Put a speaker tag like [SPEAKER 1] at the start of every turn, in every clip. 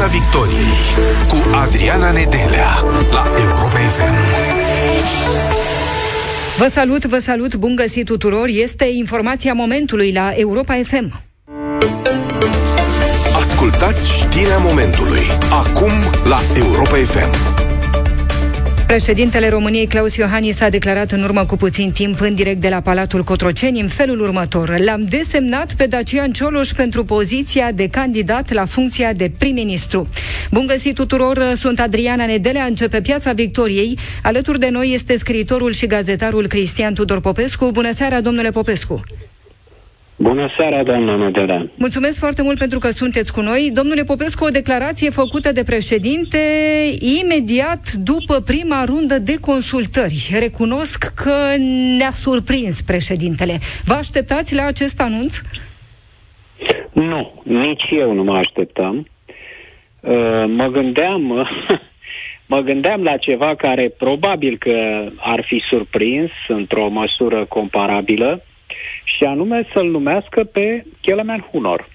[SPEAKER 1] Piața Victoriei cu Adriana Nedelea la Europa FM.
[SPEAKER 2] Vă salut, vă salut, bun găsit tuturor. Este informația momentului la Europa FM.
[SPEAKER 1] Ascultați știrea momentului acum la Europa FM.
[SPEAKER 2] Președintele României, Claus Iohannis, a declarat în urmă cu puțin timp în direct de la Palatul Cotroceni în felul următor. L-am desemnat pe Dacian Cioloș pentru poziția de candidat la funcția de prim-ministru. Bun găsit tuturor, sunt Adriana Nedelea, începe Piața Victoriei. Alături de noi este scriitorul și gazetarul Cristian Tudor Popescu. Bună seara, domnule Popescu!
[SPEAKER 3] Bună seara, doamna Nădelea.
[SPEAKER 2] Mulțumesc foarte mult pentru că sunteți cu noi. Domnule Popescu, o declarație făcută de președinte imediat după prima rundă de consultări. Recunosc că ne-a surprins președintele. Vă așteptați la acest anunț?
[SPEAKER 3] Nu, nici eu nu mă așteptam. Uh, mă gândeam, mă gândeam la ceva care probabil că ar fi surprins într-o măsură comparabilă și anume să-l numească pe Kelemen Hunor,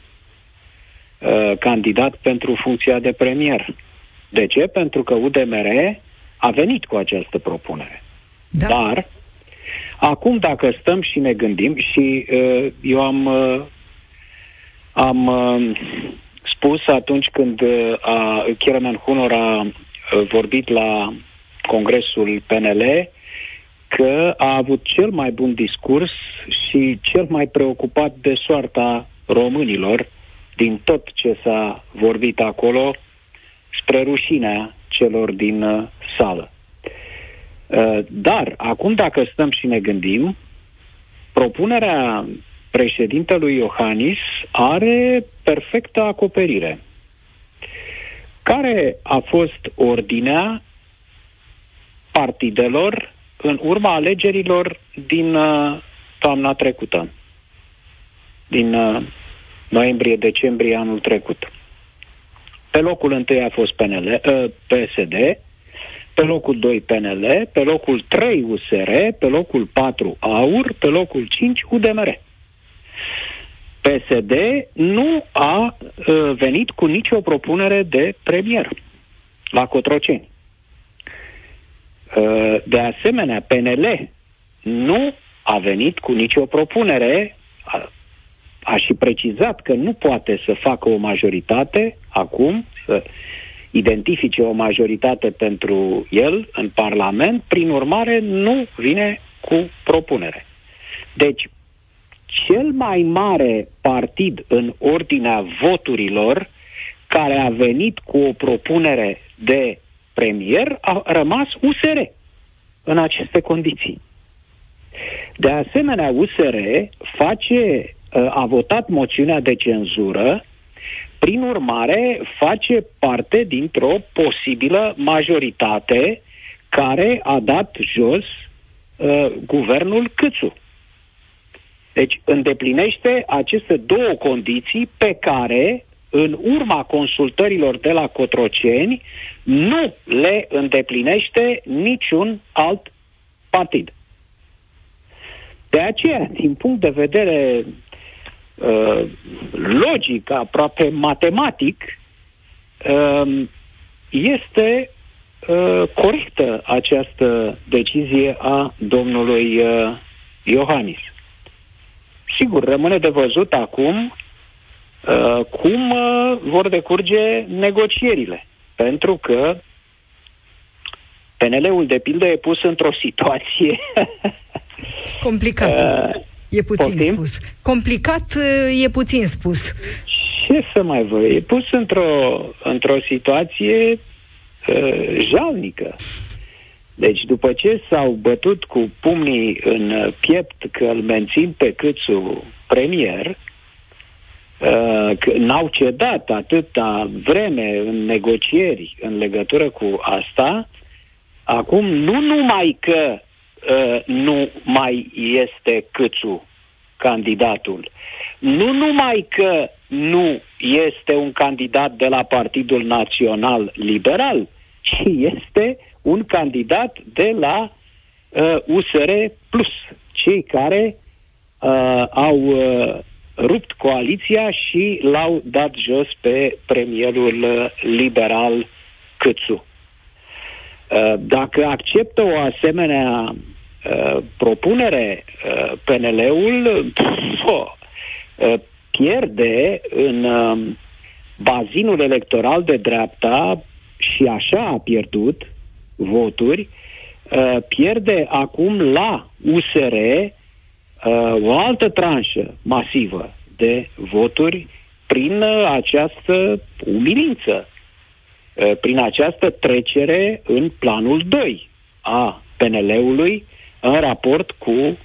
[SPEAKER 3] uh, candidat pentru funcția de premier. De ce? Pentru că UDMR a venit cu această propunere. Da. Dar, acum dacă stăm și ne gândim, și uh, eu am, uh, am uh, spus atunci când uh, a, Kelemen Hunor a uh, vorbit la Congresul PNL, că a avut cel mai bun discurs și cel mai preocupat de soarta românilor din tot ce s-a vorbit acolo, spre rușinea celor din uh, sală. Uh, dar, acum dacă stăm și ne gândim, propunerea președintelui Iohannis are perfectă acoperire. Care a fost ordinea partidelor în urma alegerilor din uh, toamna trecută, din uh, noiembrie-decembrie anul trecut. Pe locul întâi a fost PNL, uh, PSD, pe locul 2 PNL, pe locul 3 USR, pe locul 4 AUR, pe locul 5 UDMR. PSD nu a uh, venit cu nicio propunere de premier la Cotroceni. Uh, de asemenea, PNL nu a venit cu nicio propunere, a, a și precizat că nu poate să facă o majoritate acum, să identifice o majoritate pentru el în Parlament, prin urmare nu vine cu propunere. Deci, cel mai mare partid în ordinea voturilor care a venit cu o propunere de premier a rămas USR în aceste condiții. De asemenea, USR face, ă, a votat moțiunea de cenzură, prin urmare face parte dintr-o posibilă majoritate care a dat jos uh, guvernul Câțu. Deci îndeplinește aceste două condiții pe care în urma consultărilor de la Cotroceni, nu le îndeplinește niciun alt partid. De aceea, din punct de vedere uh, logic, aproape matematic, uh, este uh, corectă această decizie a domnului uh, Iohannis. Sigur, rămâne de văzut acum Uh, cum uh, vor decurge negocierile. Pentru că PNL-ul, de pildă, e pus într-o situație...
[SPEAKER 2] Complicat. Uh, e puțin poftim? spus. Complicat uh, e puțin spus.
[SPEAKER 3] Ce să mai vă... E pus într-o, într-o situație uh, jalnică. Deci după ce s-au bătut cu pumnii în piept că îl mențin pe Câțu premier, Uh, n-au cedat atâta vreme în negocieri în legătură cu asta, acum nu numai că uh, nu mai este Câțu candidatul, nu numai că nu este un candidat de la Partidul Național Liberal, ci este un candidat de la uh, USR Plus, cei care uh, au uh, rupt coaliția și l-au dat jos pe premierul uh, liberal Câțu. Uh, dacă acceptă o asemenea uh, propunere PNL-ul, pierde în bazinul electoral de dreapta și așa a pierdut voturi, pierde acum la USR uh, o altă tranșă masivă de voturi prin uh, această umilință, uh, prin această trecere în planul 2 a PNL-ului în raport cu uh,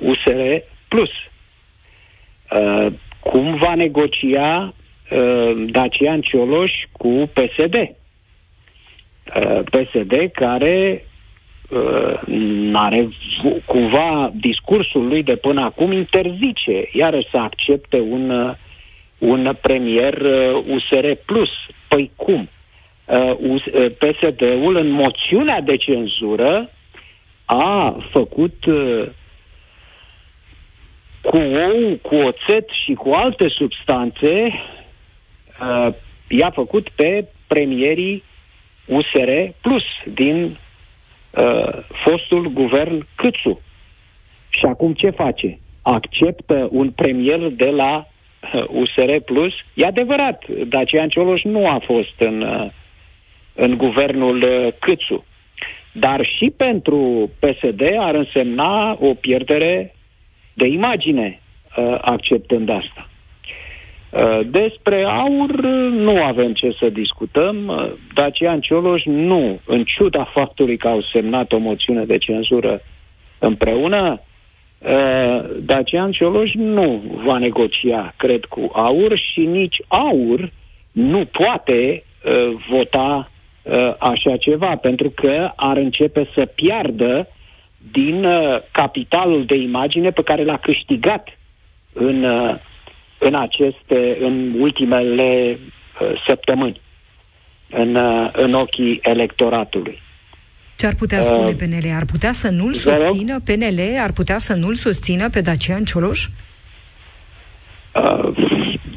[SPEAKER 3] USR Plus. Uh, cum va negocia uh, Dacian Cioloș cu PSD? Uh, PSD care uh, are cumva discursul lui de până acum interzice iarăși să accepte un, uh, un premier uh, USR plus. Păi cum? Uh, uh PSD-ul în moțiunea de cenzură a făcut uh, cu ou, cu oțet și cu alte substanțe, uh, i-a făcut pe premierii USR Plus din uh, fostul guvern Câțu. Și acum ce face? Acceptă un premier de la uh, USR Plus? E adevărat, Dacian Cioloș nu a fost în, uh, în guvernul uh, Câțu. Dar și pentru PSD ar însemna o pierdere de imagine uh, acceptând asta. Uh, despre aur uh, nu avem ce să discutăm. Uh, Dacian Cioloș nu, în ciuda faptului că au semnat o moțiune de cenzură împreună, Dacian Cioloș nu va negocia, cred, cu aur și nici aur nu poate vota așa ceva, pentru că ar începe să piardă din capitalul de imagine pe care l-a câștigat în în aceste, în ultimele uh, săptămâni, în, uh, în ochii electoratului.
[SPEAKER 2] Ce ar putea spune uh, PNL? Ar putea să nu-l susțină PNL? Ar putea să nu-l susțină pe Dacian Cioloș?
[SPEAKER 3] Uh,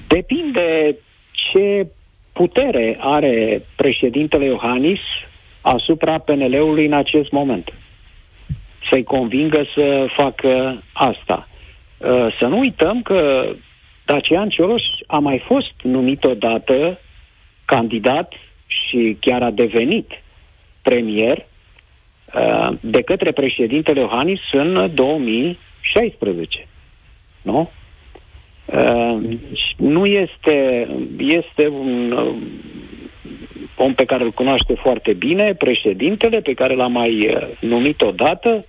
[SPEAKER 3] depinde ce putere are președintele Iohannis asupra PNL-ului în acest moment. Să-i convingă să facă asta. Uh, să nu uităm că Dacian Cioloș a mai fost numit odată candidat și chiar a devenit premier uh, de către președintele Iohannis în 2016. Nu? Uh, nu este, este un uh, om pe care îl cunoaște foarte bine, președintele, pe care l-a mai uh, numit odată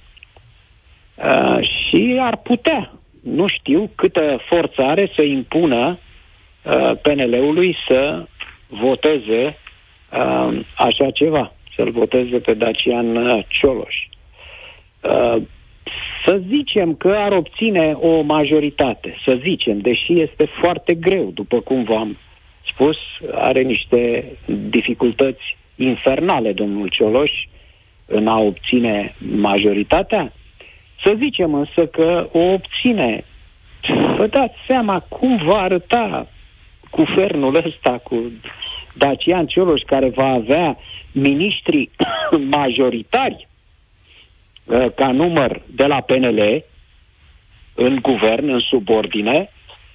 [SPEAKER 3] uh, și ar putea nu știu câtă forță are să impună uh, PNL-ului să voteze uh, așa ceva, să-l voteze pe Dacian uh, Cioloș. Uh, să zicem că ar obține o majoritate, să zicem, deși este foarte greu, după cum v-am spus, are niște dificultăți infernale domnul Cioloș în a obține majoritatea, să zicem însă că o obține. Vă dați seama cum va arăta guvernul ăsta cu Dacian Cioloș care va avea miniștri majoritari uh, ca număr de la PNL în guvern, în subordine,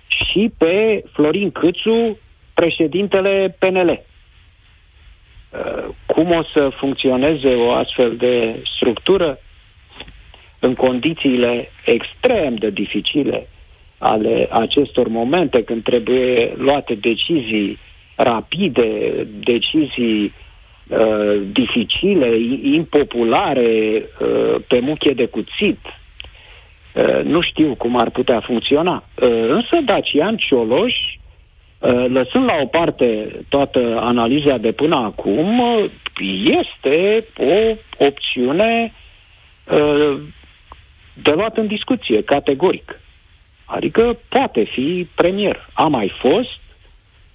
[SPEAKER 3] și pe Florin Câțu, președintele PNL. Uh, cum o să funcționeze o astfel de structură? În condițiile extrem de dificile ale acestor momente când trebuie luate decizii rapide, decizii uh, dificile, impopulare, uh, pe muche de cuțit. Uh, nu știu cum ar putea funcționa. Uh, însă Dacian Cioloș, uh, lăsând la o parte toată analiza de până acum, este o opțiune uh, de luat în discuție, categoric. Adică poate fi premier. A mai fost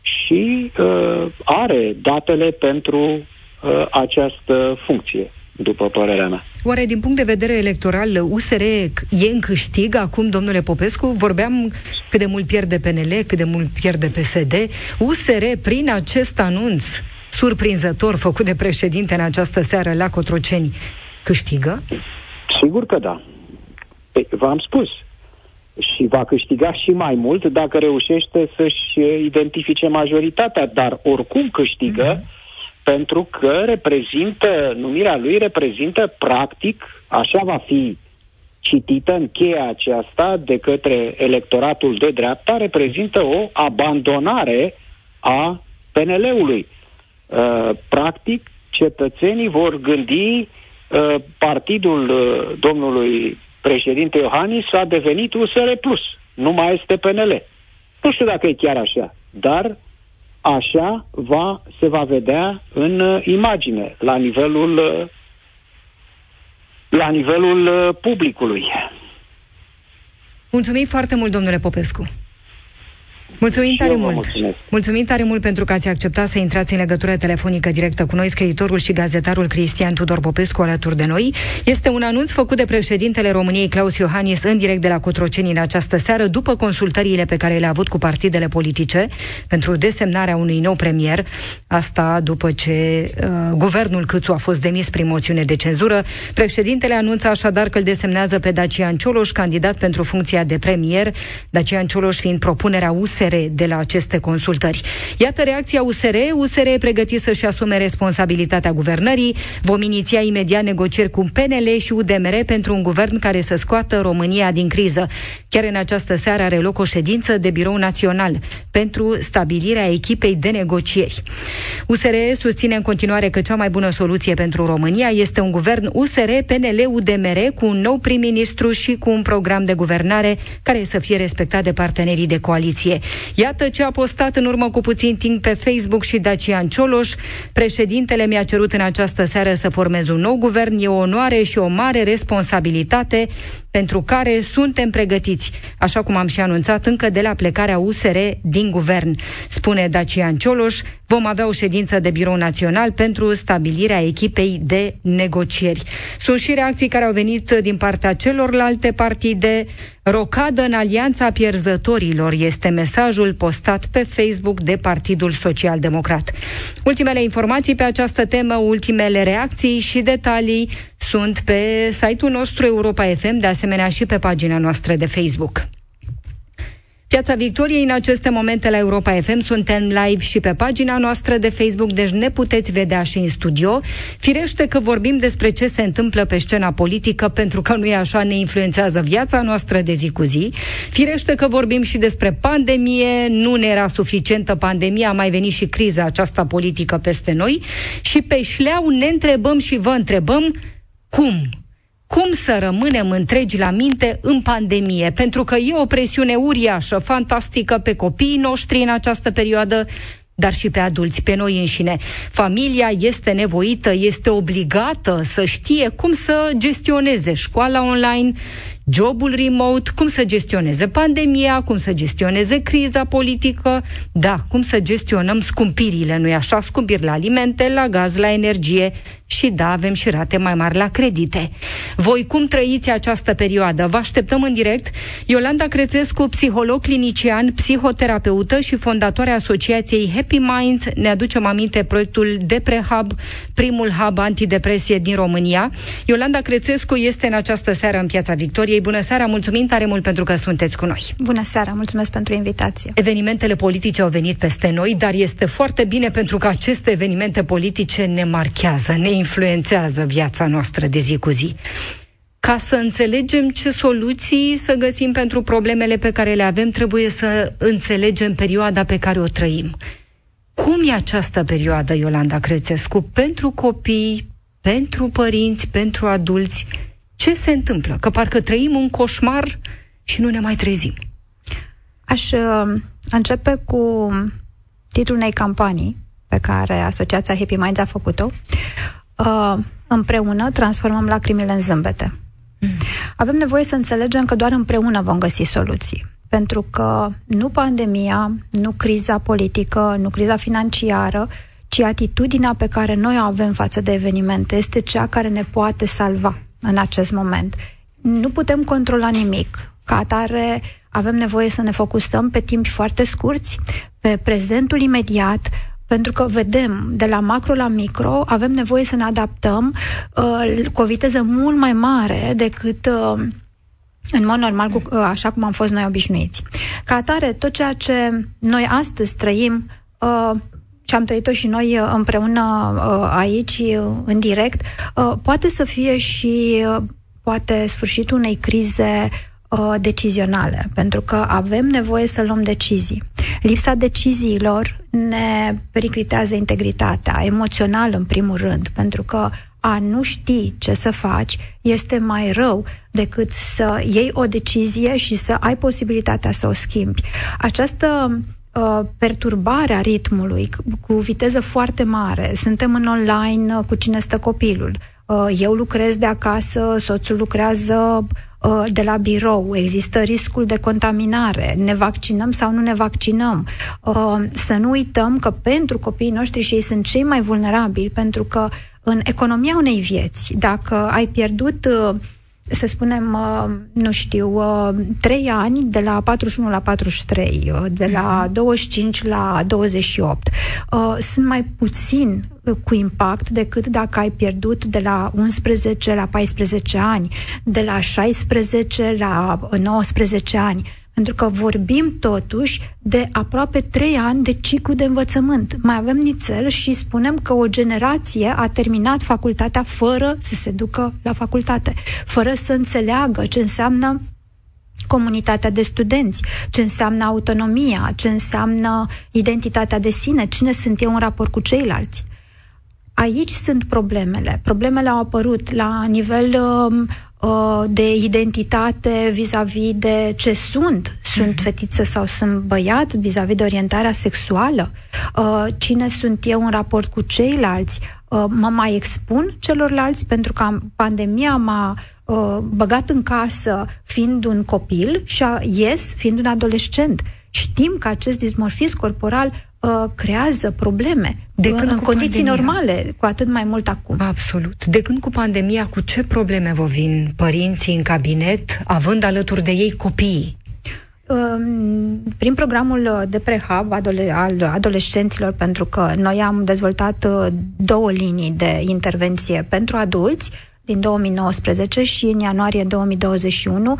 [SPEAKER 3] și uh, are datele pentru uh, această funcție. după părerea mea.
[SPEAKER 2] Oare din punct de vedere electoral USR e în câștig acum, domnule Popescu? Vorbeam cât de mult pierde PNL, cât de mult pierde PSD. USR, prin acest anunț surprinzător făcut de președinte în această seară la Cotroceni, câștigă?
[SPEAKER 3] Sigur că da. Păi, v-am spus. Și va câștiga și mai mult dacă reușește să-și identifice majoritatea, dar oricum câștigă mm-hmm pentru că reprezintă, numirea lui reprezintă practic, așa va fi citită în cheia aceasta de către electoratul de dreapta, reprezintă o abandonare a PNL-ului. Uh, practic, cetățenii vor gândi uh, partidul uh, domnului președinte Iohannis a devenit USR+. Nu mai este PNL. Nu știu dacă e chiar așa, dar așa va, se va vedea în uh, imagine, la nivelul, uh, la nivelul uh, publicului.
[SPEAKER 2] Mulțumim foarte mult, domnule Popescu. Mulțumim tare mult. Mulțumesc. Mulțumim tare mult pentru că ați acceptat să intrați în legătură telefonică directă cu noi, scriitorul și gazetarul Cristian Tudor Popescu alături de noi. Este un anunț făcut de președintele României Claus Iohannis în direct de la Cotroceni în această seară, după consultările pe care le-a avut cu partidele politice pentru desemnarea unui nou premier. Asta după ce uh, guvernul Câțu a fost demis prin moțiune de cenzură. Președintele anunță așadar că îl desemnează pe Dacian Cioloș, candidat pentru funcția de premier, Dacian Cioloș fiind propunerea USR USR de la aceste consultări. Iată reacția USR. USR e pregătit să-și asume responsabilitatea guvernării. Vom iniția imediat negocieri cu PNL și UDMR pentru un guvern care să scoată România din criză. Chiar în această seară are loc o ședință de birou național pentru stabilirea echipei de negocieri. USR susține în continuare că cea mai bună soluție pentru România este un guvern USR, PNL, UDMR cu un nou prim-ministru și cu un program de guvernare care să fie respectat de partenerii de coaliție. Iată ce a postat în urmă cu puțin timp pe Facebook și Dacian Cioloș. Președintele mi-a cerut în această seară să formez un nou guvern. E o onoare și o mare responsabilitate pentru care suntem pregătiți, așa cum am și anunțat încă de la plecarea USR din guvern. Spune Dacian Cioloș, vom avea o ședință de birou național pentru stabilirea echipei de negocieri. Sunt și reacții care au venit din partea celorlalte partide. Rocadă în alianța pierzătorilor este mesajul postat pe Facebook de Partidul Social Democrat. Ultimele informații pe această temă, ultimele reacții și detalii sunt pe site-ul nostru Europa FM, de asemenea și pe pagina noastră de Facebook. Piața Victoriei în aceste momente la Europa FM suntem live și pe pagina noastră de Facebook, deci ne puteți vedea și în studio. Firește că vorbim despre ce se întâmplă pe scena politică, pentru că nu e așa, ne influențează viața noastră de zi cu zi. Firește că vorbim și despre pandemie, nu ne era suficientă pandemia, a mai venit și criza aceasta politică peste noi. Și pe șleau ne întrebăm și vă întrebăm cum cum să rămânem întregi la minte în pandemie, pentru că e o presiune uriașă, fantastică pe copiii noștri în această perioadă, dar și pe adulți, pe noi înșine. Familia este nevoită, este obligată să știe cum să gestioneze școala online, jobul remote, cum să gestioneze pandemia, cum să gestioneze criza politică, da, cum să gestionăm scumpirile, nu-i așa? Scumpiri la alimente, la gaz, la energie și da, avem și rate mai mari la credite. Voi cum trăiți această perioadă? Vă așteptăm în direct. Iolanda Crețescu, psiholog clinician, psihoterapeută și fondatoarea asociației Happy Minds, ne aducem aminte proiectul DepreHub, primul hub antidepresie din România. Iolanda Crețescu este în această seară în Piața Victoriei. Bună seara, mulțumim tare mult pentru că sunteți cu noi.
[SPEAKER 4] Bună seara, mulțumesc pentru invitație.
[SPEAKER 2] Evenimentele politice au venit peste noi, dar este foarte bine pentru că aceste evenimente politice ne marchează, ne influențează viața noastră de zi cu zi. Ca să înțelegem ce soluții să găsim pentru problemele pe care le avem, trebuie să înțelegem perioada pe care o trăim. Cum e această perioadă, Iolanda Crețescu, pentru copii, pentru părinți, pentru adulți? Ce se întâmplă? Că parcă trăim un coșmar și nu ne mai trezim.
[SPEAKER 4] Aș uh, începe cu titlul unei campanii pe care Asociația Happy Minds a făcut-o. Uh, împreună transformăm lacrimile în zâmbete. Mm. Avem nevoie să înțelegem că doar împreună vom găsi soluții. Pentru că nu pandemia, nu criza politică, nu criza financiară, ci atitudinea pe care noi o avem față de evenimente este cea care ne poate salva în acest moment. Nu putem controla nimic. Ca atare, avem nevoie să ne focusăm pe timpi foarte scurți, pe prezentul imediat, pentru că vedem de la macro la micro, avem nevoie să ne adaptăm uh, cu o viteză mult mai mare decât uh, în mod normal, cu, uh, așa cum am fost noi obișnuiți. Ca atare, tot ceea ce noi astăzi trăim, uh, ce am trăit-o și noi uh, împreună uh, aici, uh, în direct, uh, poate să fie și uh, poate sfârșitul unei crize uh, decizionale, pentru că avem nevoie să luăm decizii. Lipsa deciziilor ne periclitează integritatea emoțională, în primul rând, pentru că a nu ști ce să faci este mai rău decât să iei o decizie și să ai posibilitatea să o schimbi. Această uh, perturbare a ritmului cu viteză foarte mare. Suntem în online uh, cu cine stă copilul. Uh, eu lucrez de acasă, soțul lucrează Uh, de la birou, există riscul de contaminare, ne vaccinăm sau nu ne vaccinăm. Uh, să nu uităm că pentru copiii noștri și ei sunt cei mai vulnerabili, pentru că în economia unei vieți, dacă ai pierdut uh, să spunem, nu știu, trei ani de la 41 la 43, de la 25 mhm. la 28, sunt mai puțin cu impact decât dacă ai pierdut de la 11 la 14 ani, de la 16 la 19 ani. Pentru că vorbim totuși de aproape 3 ani de ciclu de învățământ. Mai avem nițel și spunem că o generație a terminat facultatea fără să se ducă la facultate, fără să înțeleagă ce înseamnă comunitatea de studenți, ce înseamnă autonomia, ce înseamnă identitatea de sine, cine sunt eu în raport cu ceilalți. Aici sunt problemele. Problemele au apărut la nivel uh, uh, de identitate vis-a-vis de ce sunt. Sunt mm-hmm. fetiță sau sunt băiat vis-a-vis de orientarea sexuală. Uh, cine sunt eu în raport cu ceilalți? Uh, mă mai expun celorlalți pentru că pandemia m-a uh, băgat în casă fiind un copil și a ies fiind un adolescent. Știm că acest dismorfism corporal uh, creează probleme de când în condiții pandemia? normale, cu atât mai mult acum.
[SPEAKER 2] Absolut. De când cu pandemia, cu ce probleme vă vin părinții în cabinet, având alături de ei copiii?
[SPEAKER 4] Um, prin programul de prehab al adolescenților, pentru că noi am dezvoltat uh, două linii de intervenție pentru adulți din 2019 și în ianuarie 2021 Uh,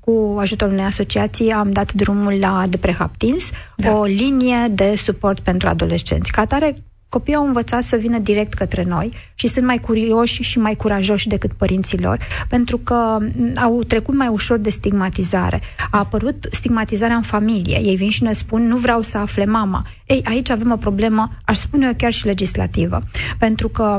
[SPEAKER 4] cu ajutorul unei asociații am dat drumul la The Prehab Teens, da. o linie de suport pentru adolescenți. Ca tare, copiii au învățat să vină direct către noi și sunt mai curioși și mai curajoși decât părinților, pentru că au trecut mai ușor de stigmatizare. A apărut stigmatizarea în familie. Ei vin și ne spun, nu vreau să afle mama. Ei, aici avem o problemă, aș spune eu chiar și legislativă. Pentru că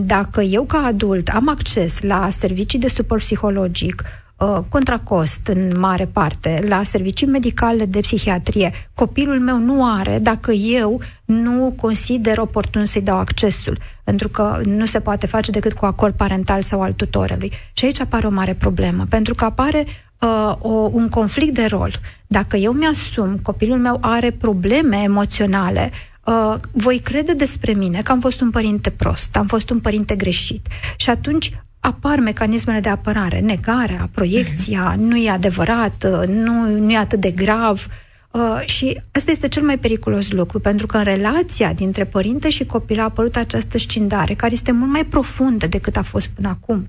[SPEAKER 4] dacă eu ca adult am acces la servicii de suport psihologic, uh, contracost în mare parte la servicii medicale de psihiatrie, copilul meu nu are dacă eu nu consider oportun să-i dau accesul, pentru că nu se poate face decât cu acord parental sau al tutorelui. Și aici apare o mare problemă, pentru că apare uh, o, un conflict de rol. Dacă eu mi-asum, copilul meu are probleme emoționale, Uh, voi crede despre mine că am fost un părinte prost, am fost un părinte greșit. Și atunci apar mecanismele de apărare, negarea, proiecția, mm-hmm. nu e adevărat, uh, nu, nu e atât de grav. Uh, și asta este cel mai periculos lucru, pentru că în relația dintre părinte și copil a apărut această scindare, care este mult mai profundă decât a fost până acum.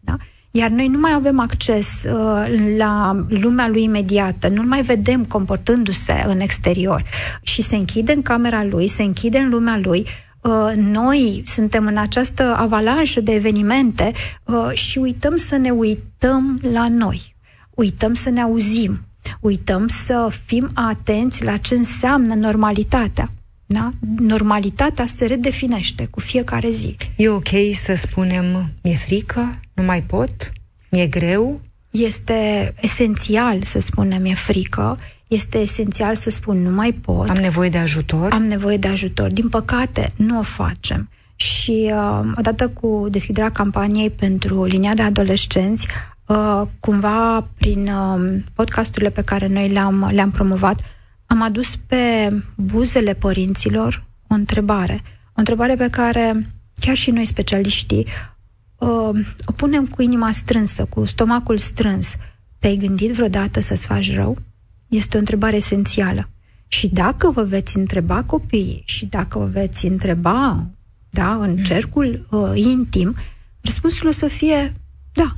[SPEAKER 4] Da? Iar noi nu mai avem acces uh, la lumea lui imediată, nu mai vedem comportându-se în exterior și se închide în camera lui, se închide în lumea lui, Uh, noi suntem în această avalanșă de evenimente uh, și uităm să ne uităm la noi, uităm să ne auzim, uităm să fim atenți la ce înseamnă normalitatea. Da? Normalitatea se redefinește cu fiecare zi.
[SPEAKER 2] E ok să spunem, mi-e frică, nu mai pot, mi-e greu?
[SPEAKER 4] Este esențial să spunem, mi-e frică, este esențial să spun nu mai pot.
[SPEAKER 2] Am nevoie de ajutor?
[SPEAKER 4] Am nevoie de ajutor. Din păcate, nu o facem. Și uh, odată cu deschiderea campaniei pentru linia de adolescenți, uh, cumva prin uh, podcasturile pe care noi le-am, le-am promovat, am adus pe buzele părinților o întrebare. O întrebare pe care chiar și noi specialiștii uh, o punem cu inima strânsă, cu stomacul strâns. Te-ai gândit vreodată să-ți faci rău? Este o întrebare esențială. Și dacă vă veți întreba copiii și dacă vă veți întreba da, în mm. cercul uh, intim, răspunsul o să fie da.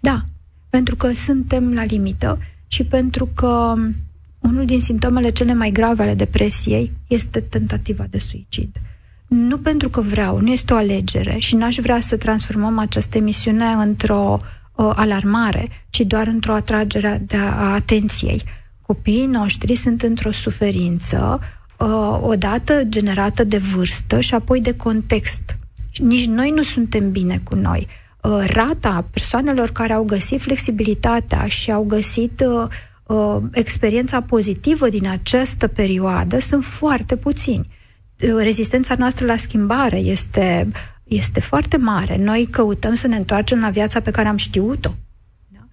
[SPEAKER 4] Da. Pentru că suntem la limită și pentru că unul din simptomele cele mai grave ale depresiei este tentativa de suicid. Nu pentru că vreau, nu este o alegere și n-aș vrea să transformăm această emisiune într-o uh, alarmare, ci doar într-o atragere de a atenției. Copiii noștri sunt într-o suferință uh, odată generată de vârstă și apoi de context. Nici noi nu suntem bine cu noi. Uh, rata persoanelor care au găsit flexibilitatea și au găsit uh, uh, experiența pozitivă din această perioadă sunt foarte puțini. Uh, rezistența noastră la schimbare este, este foarte mare. Noi căutăm să ne întoarcem la viața pe care am știut-o. Da?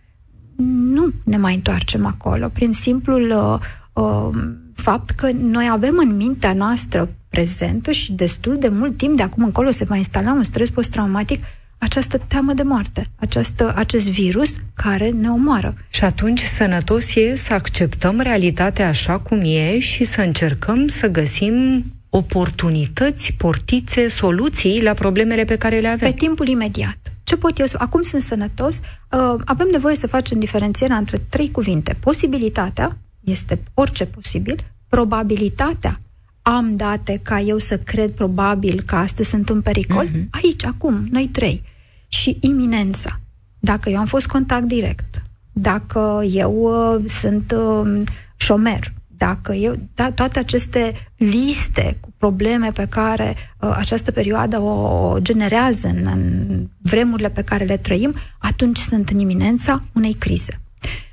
[SPEAKER 4] Nu ne mai întoarcem acolo. Prin simplul uh, uh, fapt că noi avem în mintea noastră prezentă și destul de mult timp de acum încolo se va instala un stres post-traumatic această teamă de moarte, această, acest virus care ne omoară.
[SPEAKER 2] Și atunci sănătos e să acceptăm realitatea așa cum e și să încercăm să găsim oportunități, portițe, soluții la problemele pe care le avem.
[SPEAKER 4] Pe timpul imediat. Ce pot eu să... Acum sunt sănătos, uh, avem nevoie să facem diferențierea între trei cuvinte. Posibilitatea, este orice posibil, probabilitatea am date ca eu să cred probabil că astăzi sunt în pericol? Uh-huh. Aici, acum, noi trei și iminența. Dacă eu am fost contact direct, dacă eu uh, sunt uh, șomer, dacă eu, da, toate aceste liste cu probleme pe care uh, această perioadă o generează în, în vremurile pe care le trăim, atunci sunt în iminența unei crize.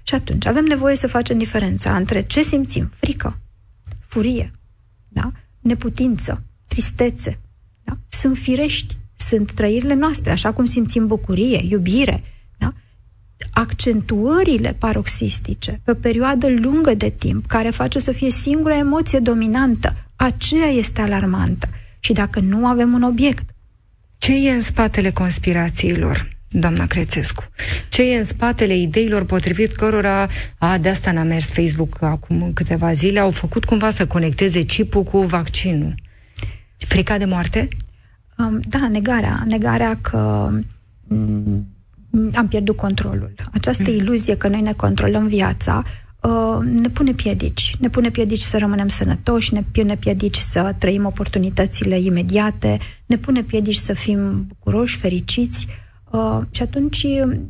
[SPEAKER 4] Și atunci avem nevoie să facem diferența între ce simțim, frică, furie, da? neputință, tristețe. Da? Sunt firești sunt trăirile noastre, așa cum simțim bucurie, iubire, da? Accentuările paroxistice pe o perioadă lungă de timp, care face să fie singura emoție dominantă, aceea este alarmantă. Și dacă nu avem un obiect.
[SPEAKER 2] Ce e în spatele conspirațiilor? doamna Crețescu. Ce e în spatele ideilor potrivit cărora, a, de asta n-a mers Facebook acum câteva zile, au făcut cumva să conecteze chipul cu vaccinul. Frica de moarte?
[SPEAKER 4] Um, da, negarea. Negarea că um, am pierdut controlul. Această mm. iluzie că noi ne controlăm viața uh, ne pune piedici. Ne pune piedici să rămânem sănătoși, ne pune piedici să trăim oportunitățile imediate, ne pune piedici să fim bucuroși, fericiți. Uh, și atunci,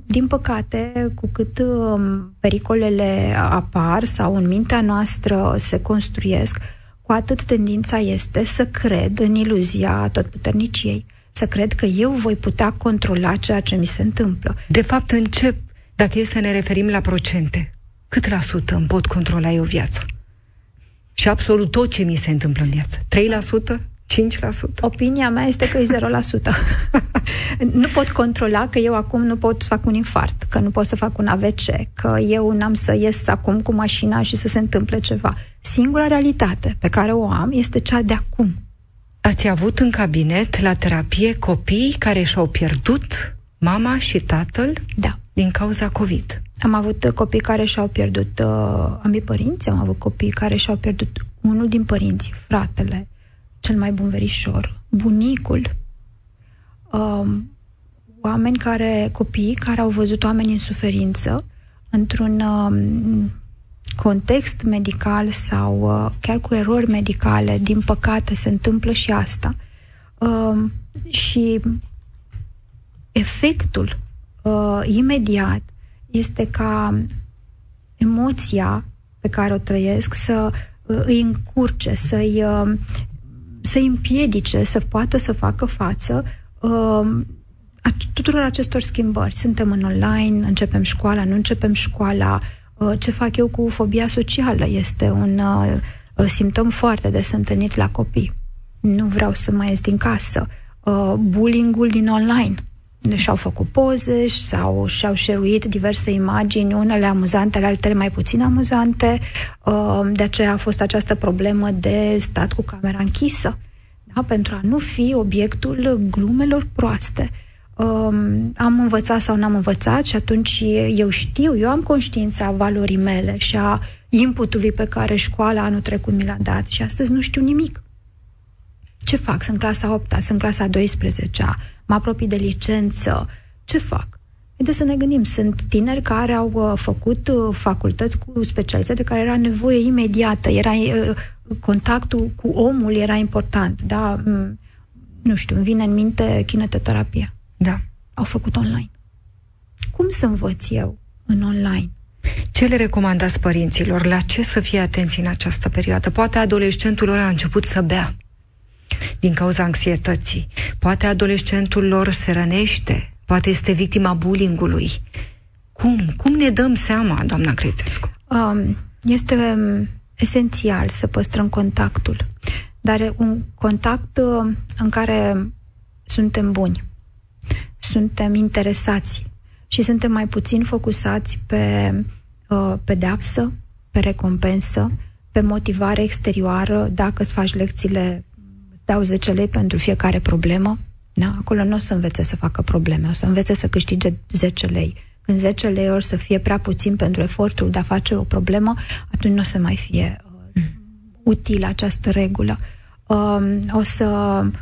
[SPEAKER 4] din păcate, cu cât uh, pericolele apar sau în mintea noastră se construiesc, cu atât tendința este să cred în iluzia totputerniciei, să cred că eu voi putea controla ceea ce mi se întâmplă.
[SPEAKER 2] De fapt, încep, dacă e să ne referim la procente, cât la sută îmi pot controla eu viața? Și absolut tot ce mi se întâmplă în viață. 3%? 5%?
[SPEAKER 4] Opinia mea este că e 0%. nu pot controla că eu acum nu pot să fac un infart, că nu pot să fac un AVC, că eu n-am să ies acum cu mașina și să se întâmple ceva. Singura realitate pe care o am este cea de acum.
[SPEAKER 2] Ați avut în cabinet la terapie copii care și-au pierdut mama și tatăl
[SPEAKER 4] da.
[SPEAKER 2] din cauza COVID.
[SPEAKER 4] Am avut copii care și-au pierdut uh, ambii părinți, am avut copii care și-au pierdut unul din părinți, fratele, cel mai bun verișor, bunicul, um, oameni care, copii care au văzut oameni în suferință într-un um, context medical sau uh, chiar cu erori medicale, din păcate se întâmplă și asta. Um, și efectul uh, imediat este ca emoția pe care o trăiesc să uh, îi încurce, să-i uh, să-i împiedice să poată să facă față uh, a tuturor acestor schimbări. Suntem în online, începem școala, nu începem școala, uh, ce fac eu cu fobia socială este un uh, simptom foarte des întâlnit la copii. Nu vreau să mai ies din casă. Uh, bullying-ul din online. și-au făcut poze sau și-au șeruit diverse imagini, unele amuzante, altele mai puțin amuzante. Uh, de aceea a fost această problemă de stat cu camera închisă, da? pentru a nu fi obiectul glumelor proaste. Um, am învățat sau n-am învățat și atunci eu știu, eu am conștiința valorii mele și a inputului pe care școala anul trecut mi l-a dat și astăzi nu știu nimic. Ce fac? Sunt clasa 8 sunt clasa 12 mă apropii de licență, ce fac? Haideți să ne gândim, sunt tineri care au uh, făcut uh, facultăți cu specialități de care era nevoie imediată, era uh, contactul cu omul era important, da? Mm, nu știu, îmi vine în minte kinetoterapia.
[SPEAKER 2] Da.
[SPEAKER 4] Au făcut online. Cum să învăț eu în online?
[SPEAKER 2] Ce le recomandați părinților? La ce să fie atenți în această perioadă? Poate adolescentul lor a început să bea din cauza anxietății. Poate adolescentul lor se rănește, poate este victima bullyingului. Cum? Cum ne dăm seama, doamna Crețescu?
[SPEAKER 4] Um, este um, esențial să păstrăm contactul, dar un contact uh, în care suntem buni, suntem interesați și suntem mai puțin focusați pe uh, pedeapsă, pe recompensă, pe motivare exterioară, dacă îți faci lecțiile dau 10 lei pentru fiecare problemă, da? acolo nu o să învețe să facă probleme, o să învețe să câștige 10 lei. Când 10 lei ori să fie prea puțin pentru efortul de a face o problemă, atunci nu o să mai fie uh, utilă această regulă. Uh, o să uh,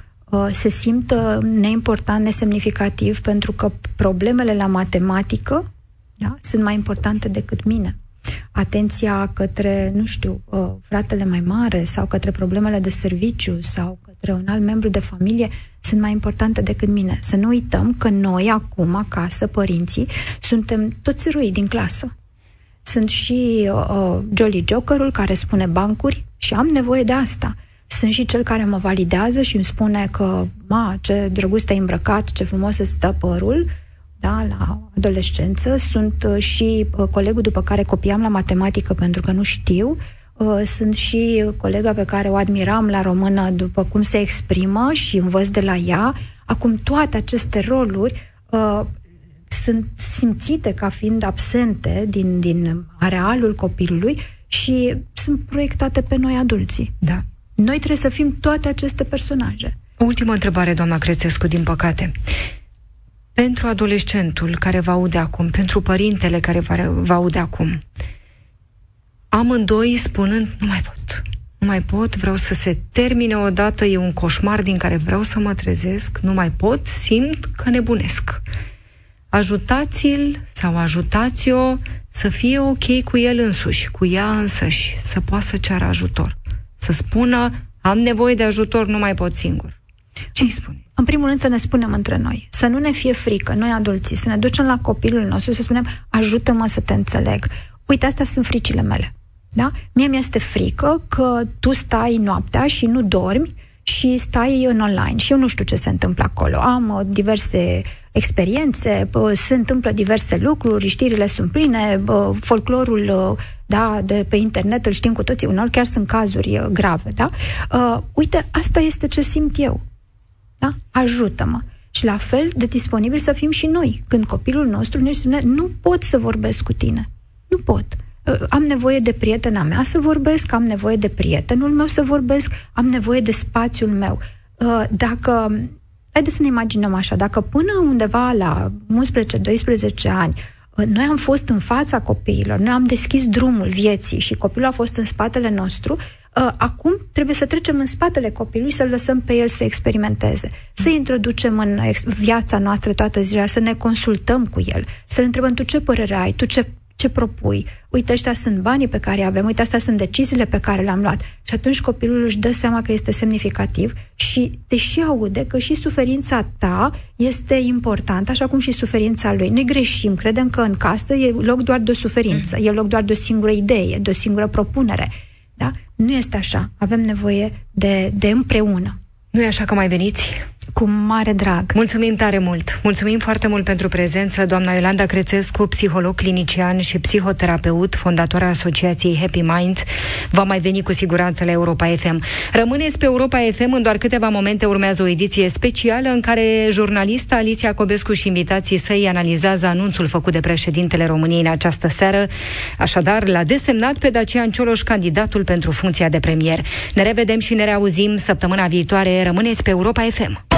[SPEAKER 4] se simtă neimportant, nesemnificativ, pentru că problemele la matematică da, sunt mai importante decât mine atenția către, nu știu, uh, fratele mai mare sau către problemele de serviciu sau către un alt membru de familie sunt mai importante decât mine. Să nu uităm că noi acum, acasă, părinții, suntem toți eroi din clasă. Sunt și uh, uh, Jolly Jokerul care spune bancuri și am nevoie de asta. Sunt și cel care mă validează și îmi spune că, ma, ce drăguț te-ai îmbrăcat, ce frumos îți stă părul, da, la adolescență. Sunt uh, și uh, colegul după care copiam la matematică pentru că nu știu. Uh, sunt și colega pe care o admiram la română după cum se exprimă și învăț de la ea. Acum toate aceste roluri uh, sunt simțite ca fiind absente din, din arealul copilului și sunt proiectate pe noi adulții.
[SPEAKER 2] Da.
[SPEAKER 4] Noi trebuie să fim toate aceste personaje.
[SPEAKER 2] O ultimă întrebare, doamna Crețescu, din păcate pentru adolescentul care va aude acum, pentru părintele care va, va aude acum, amândoi spunând, nu mai pot, nu mai pot, vreau să se termine odată, e un coșmar din care vreau să mă trezesc, nu mai pot, simt că nebunesc. Ajutați-l sau ajutați-o să fie ok cu el însuși, cu ea însăși, să poată să ceară ajutor. Să spună, am nevoie de ajutor, nu mai pot singur. Ce îi spune?
[SPEAKER 4] În primul rând să ne spunem între noi, să nu ne fie frică, noi adulții, să ne ducem la copilul nostru, să spunem, ajută-mă să te înțeleg. Uite, astea sunt fricile mele. Da? Mie mi-este frică că tu stai noaptea și nu dormi și stai în online și eu nu știu ce se întâmplă acolo. Am uh, diverse experiențe, uh, se întâmplă diverse lucruri, știrile sunt pline, uh, folclorul uh, da, de pe internet îl știm cu toții, uneori chiar sunt cazuri uh, grave. Da? Uh, uite, asta este ce simt eu. Da? Ajută-mă. Și la fel de disponibil să fim și noi. Când copilul nostru ne spune, nu pot să vorbesc cu tine. Nu pot. Ă, am nevoie de prietena mea să vorbesc, am nevoie de prietenul meu să vorbesc, am nevoie de spațiul meu. Ă, dacă, haideți să ne imaginăm așa, dacă până undeva la 11-12 ani ă, noi am fost în fața copiilor, noi am deschis drumul vieții și copilul a fost în spatele nostru, Uh, acum trebuie să trecem în spatele copilului, să-l lăsăm pe el să experimenteze, să introducem în viața noastră toată ziua, să ne consultăm cu el, să-l întrebăm tu ce părere ai, tu ce ce propui? Uite, ăștia sunt banii pe care avem, uite, astea sunt deciziile pe care le-am luat. Și atunci copilul își dă seama că este semnificativ și deși aude că și suferința ta este importantă, așa cum și suferința lui. Noi greșim, credem că în casă e loc doar de o suferință, e loc doar de o singură idee, de o singură propunere. Da? Nu este așa. Avem nevoie de, de împreună.
[SPEAKER 2] Nu e așa că mai veniți?
[SPEAKER 4] Cu mare drag.
[SPEAKER 2] Mulțumim tare mult. Mulțumim foarte mult pentru prezență, doamna Iolanda Crețescu, psiholog clinician și psihoterapeut, fondatoarea Asociației Happy Mind. Va mai veni cu siguranță la Europa FM. Rămâneți pe Europa FM, în doar câteva momente urmează o ediție specială în care jurnalista Alicia Cobescu și invitații săi analizează anunțul făcut de președintele României în această seară. Așadar, l-a desemnat pe Dacian Cioloș candidatul pentru funcția de premier. Ne revedem și ne reauzim săptămâna viitoare. Rămâneți pe Europa FM.